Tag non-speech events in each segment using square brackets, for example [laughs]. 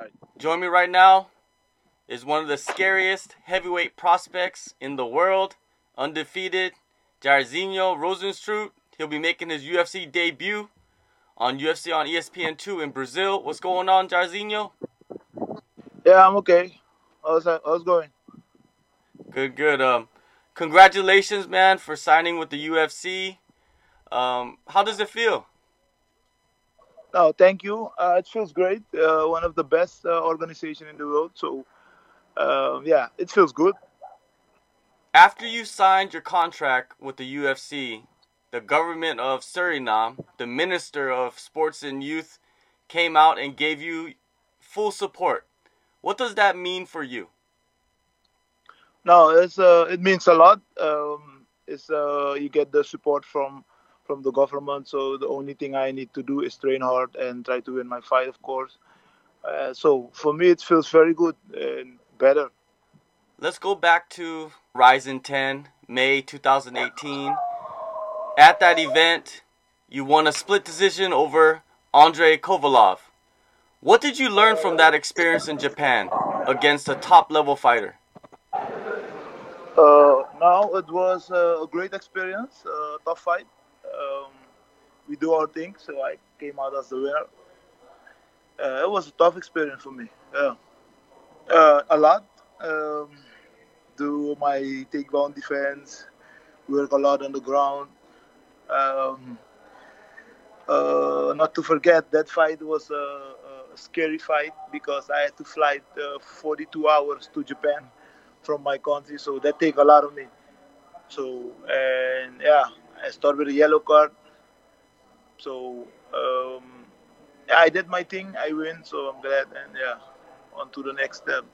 Right. Join me right now is one of the scariest heavyweight prospects in the world, undefeated, Jairzinho Rozenstruik. He'll be making his UFC debut on UFC on ESPN2 in Brazil. What's going on, Jairzinho? Yeah, I'm okay. How's that? How's it going? Good, good. Um, congratulations, man, for signing with the UFC. Um, how does it feel? No, thank you. Uh, it feels great. Uh, one of the best uh, organization in the world. So, um, yeah, it feels good. After you signed your contract with the UFC, the government of Suriname, the Minister of Sports and Youth, came out and gave you full support. What does that mean for you? No, it's uh, it means a lot. Um, it's uh, you get the support from from the government. So the only thing I need to do is train hard and try to win my fight, of course. Uh, so for me, it feels very good and better. Let's go back to Rizin 10, May 2018. At that event, you won a split decision over Andrei Kovalev. What did you learn from that experience in Japan against a top level fighter? Uh, now it was a great experience, a tough fight. We do our thing, so I came out as the winner. Uh, it was a tough experience for me. Yeah, uh, a lot. Um, do my takedown defense, work a lot on the ground. Um, uh, not to forget that fight was a, a, scary fight because I had to fly uh, 42 hours to Japan from my country, so that take a lot of me. So and yeah, I start with a yellow card. So um, yeah, I did my thing. I win, so I'm glad. And yeah, on to the next step.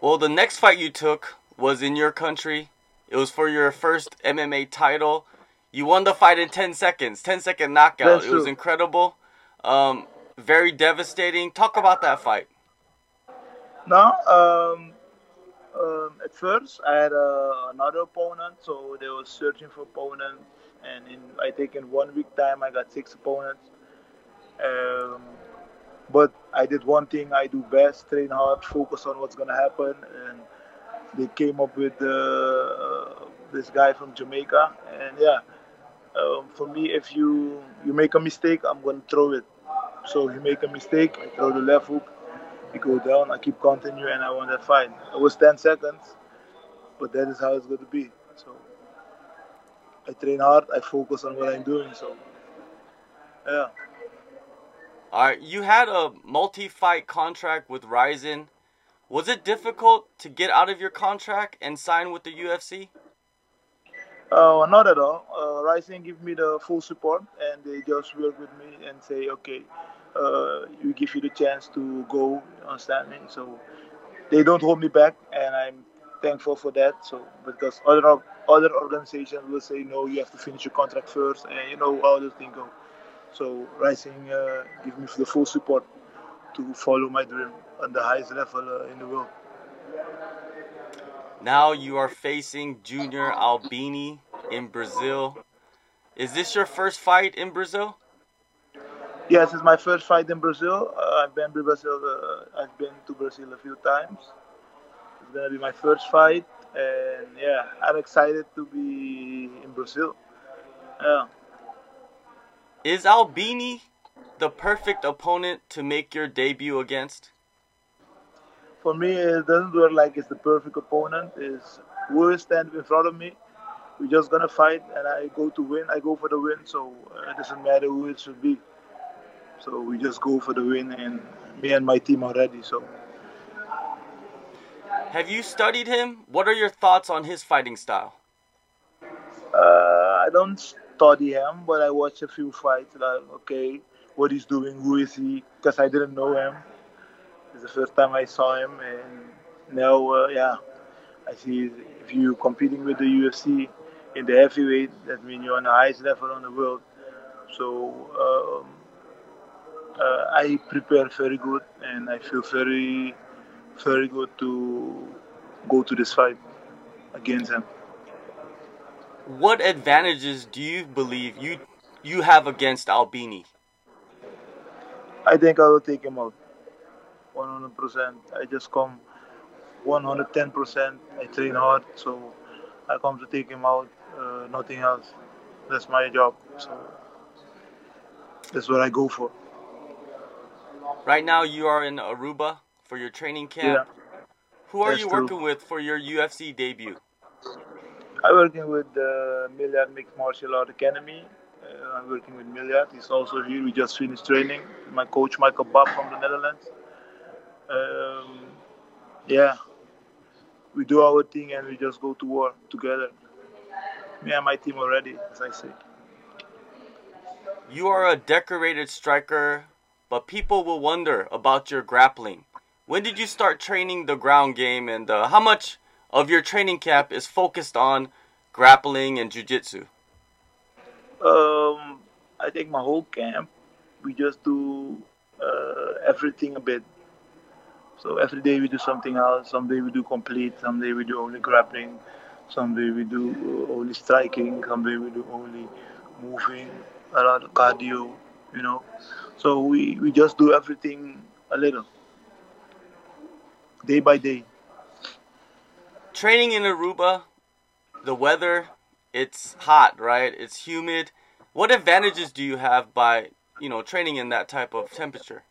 Well, the next fight you took was in your country. It was for your first MMA title. You won the fight in 10 seconds, 10 second knockout. It was incredible. Um, very devastating. Talk about that fight. No, um, um, at first I had uh, another opponent, so they were searching for opponent, and in I think in one week time I got six opponents. Um, but I did one thing I do best: train hard, focus on what's gonna happen, and they came up with uh, this guy from Jamaica, and yeah. Um, for me, if you you make a mistake, I'm gonna throw it. So if you make a mistake, I throw the left hook, you go down, I keep continuing, and I won that fight. It was 10 seconds, but that is how it's going to be. So I train hard, I focus on what I'm doing. So, yeah. All right, you had a multi-fight contract with Rizin. Was it difficult to get out of your contract and sign with the UFC? Uh, not at all. Uh, Rizin give me the full support, and they just work with me and say, okay, uh, we give you the chance to go. You understand me? So they don't hold me back, and I'm thankful for that. So because other other organizations will say, no, you have to finish your contract first, and you know how the thing go. So Rizin uh, give me the full support to follow my dream on the highest level uh, in the world. Now you are facing Junior Albini in Brazil. Is this your first fight in Brazil? Yes, it's my first fight in Brazil. Uh, I've been to Brazil. Uh, I've been to Brazil a few times. It's gonna be my first fight, and yeah, I'm excited to be in Brazil. Yeah. Is Albini the perfect opponent to make your debut against? For me, it doesn't look like it's the perfect opponent. Is who is standing in front of me? We're just gonna fight, and I go to win. I go for the win, so uh, it doesn't matter who it should be. So we just go for the win, and me and my team are ready. So Have you studied him? What are your thoughts on his fighting style? uh, I don't study him, but I watch a few fights. Like, okay, what he's doing, who is he? Because I didn't know him. It's the first time I saw him, and now, uh, yeah, I see if you're competing with the UFC in the heavyweight, that means you're on the highest level in the world. So um, uh, I prepare very good, and I feel very, very good to go to this fight against him. What advantages do you believe you you have against Albini? I think I will take him out. 100%. I just come 110%. I train hard, so I come to take him out. Uh, nothing else. That's my job. So that's what I go for. Right now, you are in Aruba for your training camp. Yeah. Who are That's you true. working with for your UFC debut? I'm working with the Milliard Mixed Martial Art Academy. Uh, I'm working with Milliard. He's also here. We just finished training. My coach, Michael Babb from the Netherlands. Um, yeah, we do our thing and we just go to war together. Me and my team already, as I say. You are a decorated striker, but people will wonder about your grappling. When did you start training the ground game, and uh, how much of your training camp is focused on grappling and jiu-jitsu? Um, I think my whole camp, we just do uh, everything a bit. So every day we do something else. Some day we do complete. Some day we do only grappling. Some day we do only striking. Some day we do only moving. A lot of cardio, you know. So we, we just do everything a little, day by day. Training in Aruba, the weather, it's hot, right? It's humid. What advantages do you have by, you know, training in that type of temperature?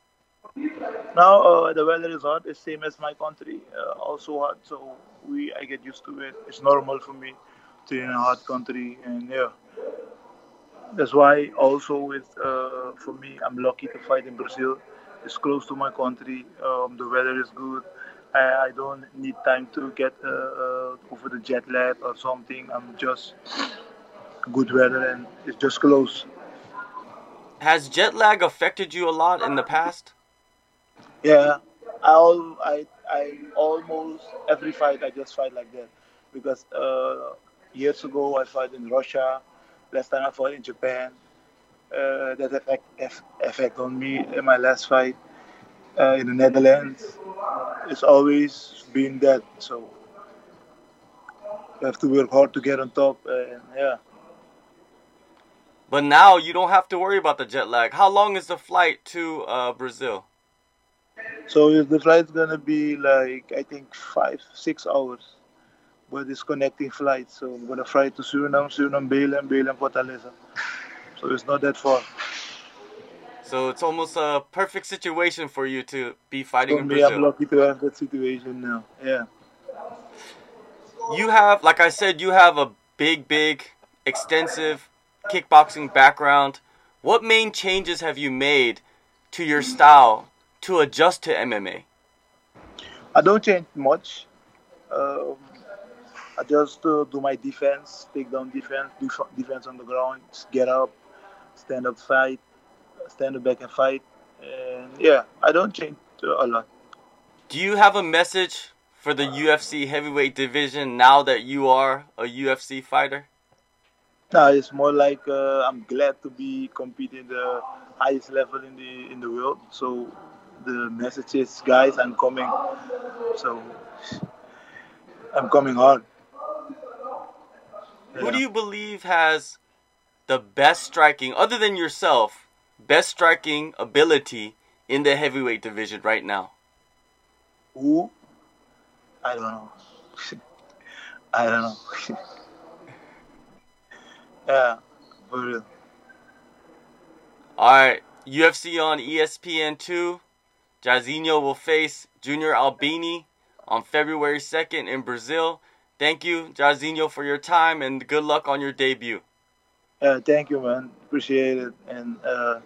Now uh, the weather is hot. It's same as my country, uh, also hot. So we I get used to it. It's normal for me to in a hot country, and yeah, that's why also with uh, for me I'm lucky to fight in Brazil. It's close to my country. Um, the weather is good. I, I don't need time to get uh, uh, over the jet lag or something. I'm just good weather and it's just close. Has jet lag affected you a lot in the past? Yeah, I all I I almost every fight I just fight like that because uh, years ago I fought in Russia, last time I fought in Japan. Uh, that effect eff- effect on me in my last fight uh, in the Netherlands. It's always been that. So you have to work hard to get on top, and yeah. But now you don't have to worry about the jet lag. How long is the flight to uh, Brazil? So the flight's gonna be like I think five, six hours, but it's connecting flights. So I'm gonna fly to Suriname, Suriname, Belém, Belém, Fortaleza. So it's not that far. So it's almost a perfect situation for you to be fighting For in me, I'm Brazil. lucky to have that situation now. Yeah. You have, like I said, you have a big, big, extensive kickboxing background. What main changes have you made to your style to adjust to MMA? I don't change much. Um, I just uh, do my defense, take down defense, do defense on the ground, get up, stand up, fight, stand up back and fight. And yeah, I don't change uh, a lot. Do you have a message for the UFC heavyweight division now that you are a UFC fighter? No, it's more like uh, I'm glad to be competing the highest level in the in the world. So the message is, guys, I'm coming. So I'm coming hard. Who do you believe has the best striking, other than yourself, best striking ability in the heavyweight division right now? Who? I don't know. [laughs] I don't know. [laughs] yeah, for real. All right, UFC on E ESPN2. Jairzinho will face Junior Albini on February 2nd in Brazil. Thank you, Jairzinho, for your time and good luck on your debut. Uh, thank you, man. Appreciate it. And uh,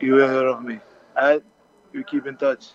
you hear of me. I, You keep in touch.